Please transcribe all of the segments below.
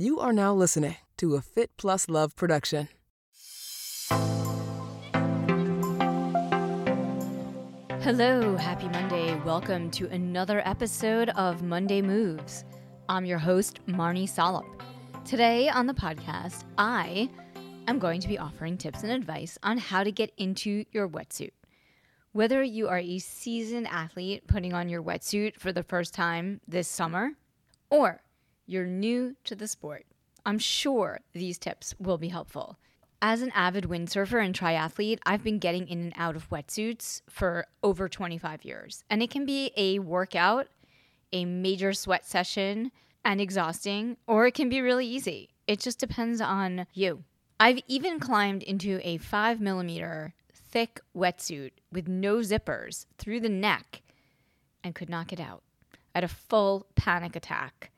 You are now listening to a Fit Plus Love production. Hello, happy Monday. Welcome to another episode of Monday Moves. I'm your host, Marni Salup. Today on the podcast, I am going to be offering tips and advice on how to get into your wetsuit. Whether you are a seasoned athlete putting on your wetsuit for the first time this summer, or you're new to the sport, I'm sure these tips will be helpful. As an avid windsurfer and triathlete, I've been getting in and out of wetsuits for over 25 years. And it can be a workout, a major sweat session, and exhausting, or it can be really easy. It just depends on you. I've even climbed into a five millimeter thick wetsuit with no zippers through the neck and could not get out. I had a full panic attack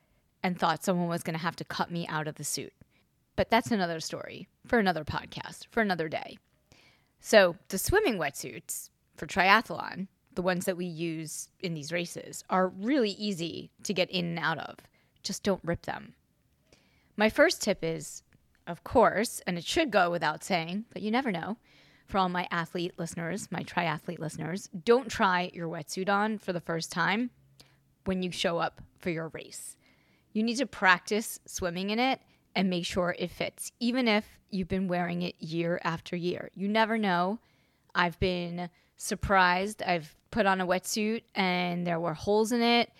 and thought someone was going to have to cut me out of the suit. But that's another story for another podcast, for another day. So, the swimming wetsuits for triathlon, the ones that we use in these races, are really easy to get in and out of. Just don't rip them. My first tip is, of course, and it should go without saying, but you never know. For all my athlete listeners, my triathlete listeners, don't try your wetsuit on for the first time when you show up for your race. You need to practice swimming in it and make sure it fits, even if you've been wearing it year after year. You never know. I've been surprised. I've put on a wetsuit and there were holes in it.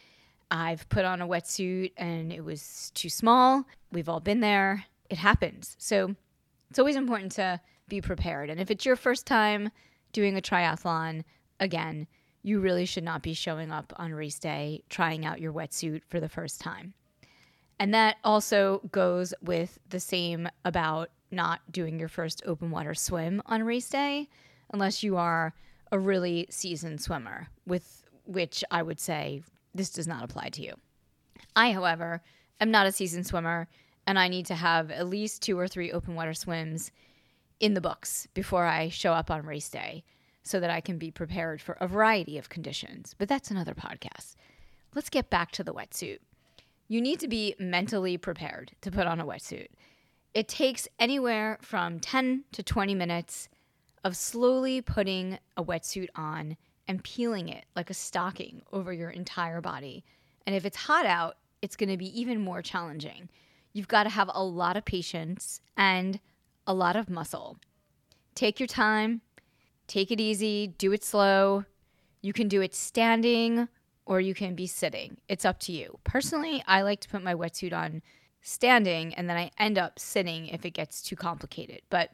I've put on a wetsuit and it was too small. We've all been there. It happens. So it's always important to be prepared. And if it's your first time doing a triathlon, again, you really should not be showing up on race day trying out your wetsuit for the first time. And that also goes with the same about not doing your first open water swim on race day, unless you are a really seasoned swimmer, with which I would say this does not apply to you. I, however, am not a seasoned swimmer, and I need to have at least two or three open water swims in the books before I show up on race day so that I can be prepared for a variety of conditions. But that's another podcast. Let's get back to the wetsuit. You need to be mentally prepared to put on a wetsuit. It takes anywhere from 10 to 20 minutes of slowly putting a wetsuit on and peeling it like a stocking over your entire body. And if it's hot out, it's going to be even more challenging. You've got to have a lot of patience and a lot of muscle. Take your time, take it easy, do it slow. You can do it standing or you can be sitting. It's up to you. Personally, I like to put my wetsuit on standing and then I end up sitting if it gets too complicated. But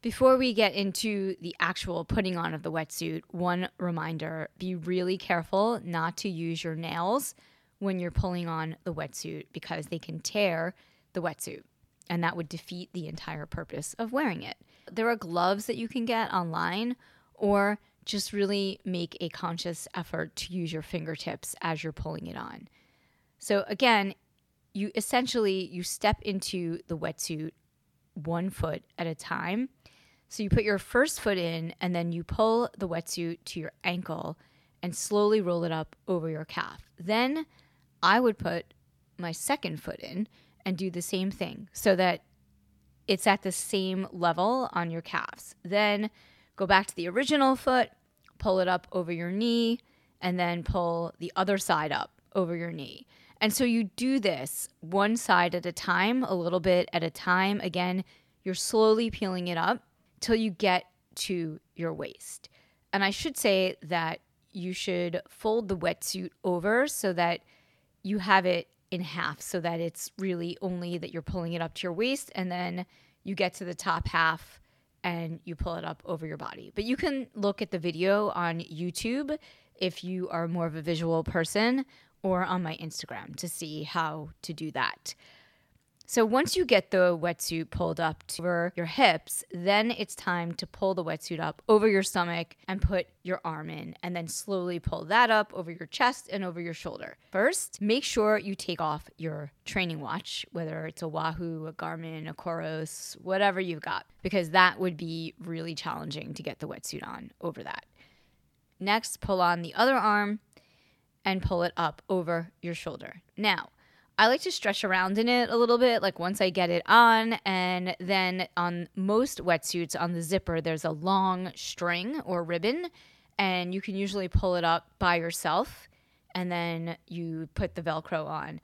before we get into the actual putting on of the wetsuit, one reminder be really careful not to use your nails when you're pulling on the wetsuit because they can tear the wetsuit and that would defeat the entire purpose of wearing it. There are gloves that you can get online or just really make a conscious effort to use your fingertips as you're pulling it on. So again, you essentially you step into the wetsuit one foot at a time. So you put your first foot in and then you pull the wetsuit to your ankle and slowly roll it up over your calf. Then I would put my second foot in and do the same thing so that it's at the same level on your calves. Then go back to the original foot, pull it up over your knee, and then pull the other side up over your knee. And so you do this one side at a time, a little bit at a time. Again, you're slowly peeling it up till you get to your waist. And I should say that you should fold the wetsuit over so that you have it in half so that it's really only that you're pulling it up to your waist and then you get to the top half and you pull it up over your body. But you can look at the video on YouTube if you are more of a visual person or on my Instagram to see how to do that. So once you get the wetsuit pulled up over your hips, then it's time to pull the wetsuit up over your stomach and put your arm in, and then slowly pull that up over your chest and over your shoulder. First, make sure you take off your training watch, whether it's a Wahoo, a Garmin, a Coros, whatever you've got, because that would be really challenging to get the wetsuit on over that. Next, pull on the other arm and pull it up over your shoulder. Now, I like to stretch around in it a little bit, like once I get it on. And then on most wetsuits, on the zipper, there's a long string or ribbon, and you can usually pull it up by yourself. And then you put the Velcro on.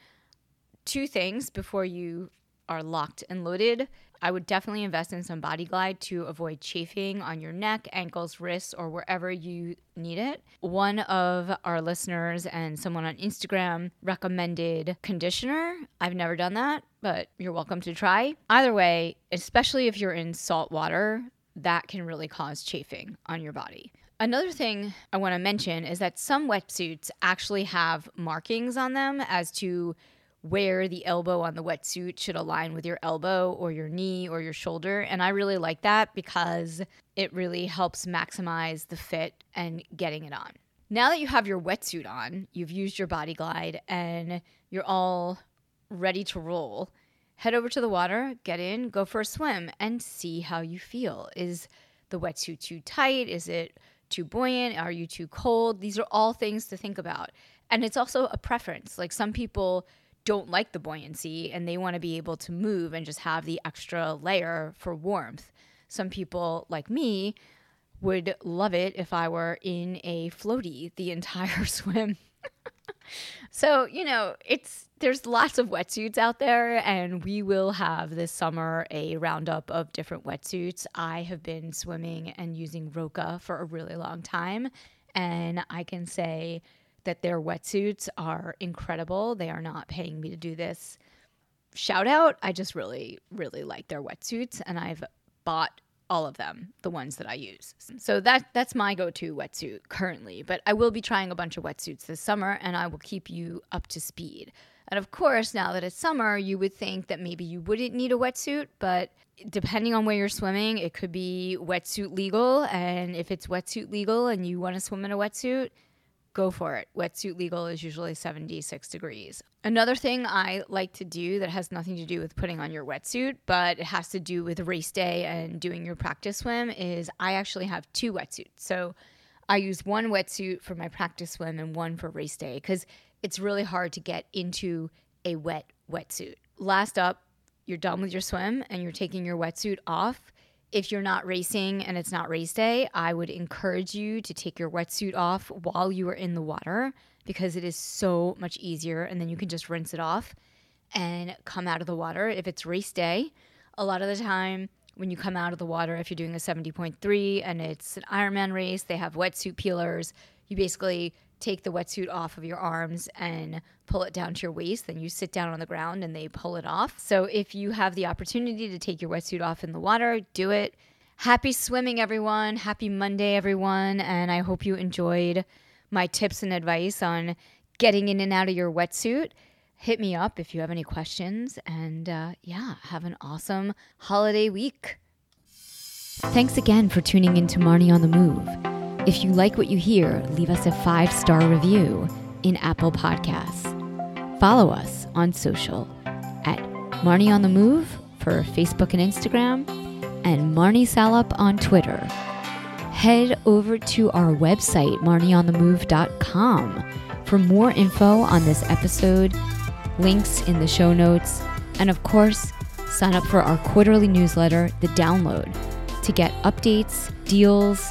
Two things before you are locked and loaded. I would definitely invest in some body glide to avoid chafing on your neck, ankles, wrists, or wherever you need it. One of our listeners and someone on Instagram recommended conditioner. I've never done that, but you're welcome to try. Either way, especially if you're in salt water, that can really cause chafing on your body. Another thing I want to mention is that some wetsuits actually have markings on them as to where the elbow on the wetsuit should align with your elbow or your knee or your shoulder. And I really like that because it really helps maximize the fit and getting it on. Now that you have your wetsuit on, you've used your body glide, and you're all ready to roll, head over to the water, get in, go for a swim, and see how you feel. Is the wetsuit too tight? Is it too buoyant? Are you too cold? These are all things to think about. And it's also a preference. Like some people don't like the buoyancy and they want to be able to move and just have the extra layer for warmth. Some people, like me, would love it if I were in a floaty the entire swim. so, you know, it's there's lots of wetsuits out there and we will have this summer a roundup of different wetsuits. I have been swimming and using Roka for a really long time and I can say that their wetsuits are incredible. They are not paying me to do this. Shout out, I just really, really like their wetsuits, and I've bought all of them, the ones that I use. So that that's my go-to wetsuit currently, but I will be trying a bunch of wetsuits this summer and I will keep you up to speed. And of course, now that it's summer, you would think that maybe you wouldn't need a wetsuit, but depending on where you're swimming, it could be wetsuit legal, and if it's wetsuit legal and you want to swim in a wetsuit, go for it. Wetsuit legal is usually 76 degrees. Another thing I like to do that has nothing to do with putting on your wetsuit, but it has to do with race day and doing your practice swim is I actually have two wetsuits. So I use one wetsuit for my practice swim and one for race day because it's really hard to get into a wet wetsuit. Last up, you're done with your swim and you're taking your wetsuit off if you're not racing and it's not race day, I would encourage you to take your wetsuit off while you are in the water because it is so much easier. And then you can just rinse it off and come out of the water. If it's race day, a lot of the time when you come out of the water, if you're doing a 70.3 and it's an Ironman race, they have wetsuit peelers. You basically take the wetsuit off of your arms and pull it down to your waist. Then you sit down on the ground and they pull it off. So if you have the opportunity to take your wetsuit off in the water, do it. Happy swimming, everyone. Happy Monday, everyone. And I hope you enjoyed my tips and advice on getting in and out of your wetsuit. Hit me up if you have any questions. And uh, yeah, have an awesome holiday week. Thanks again for tuning in to Marni on the Move. If you like what you hear, leave us a five star review in Apple Podcasts. Follow us on social at Marni on the Move for Facebook and Instagram, and Marni Salup on Twitter. Head over to our website, marnionthemove.com, for more info on this episode, links in the show notes, and of course, sign up for our quarterly newsletter, The Download, to get updates, deals,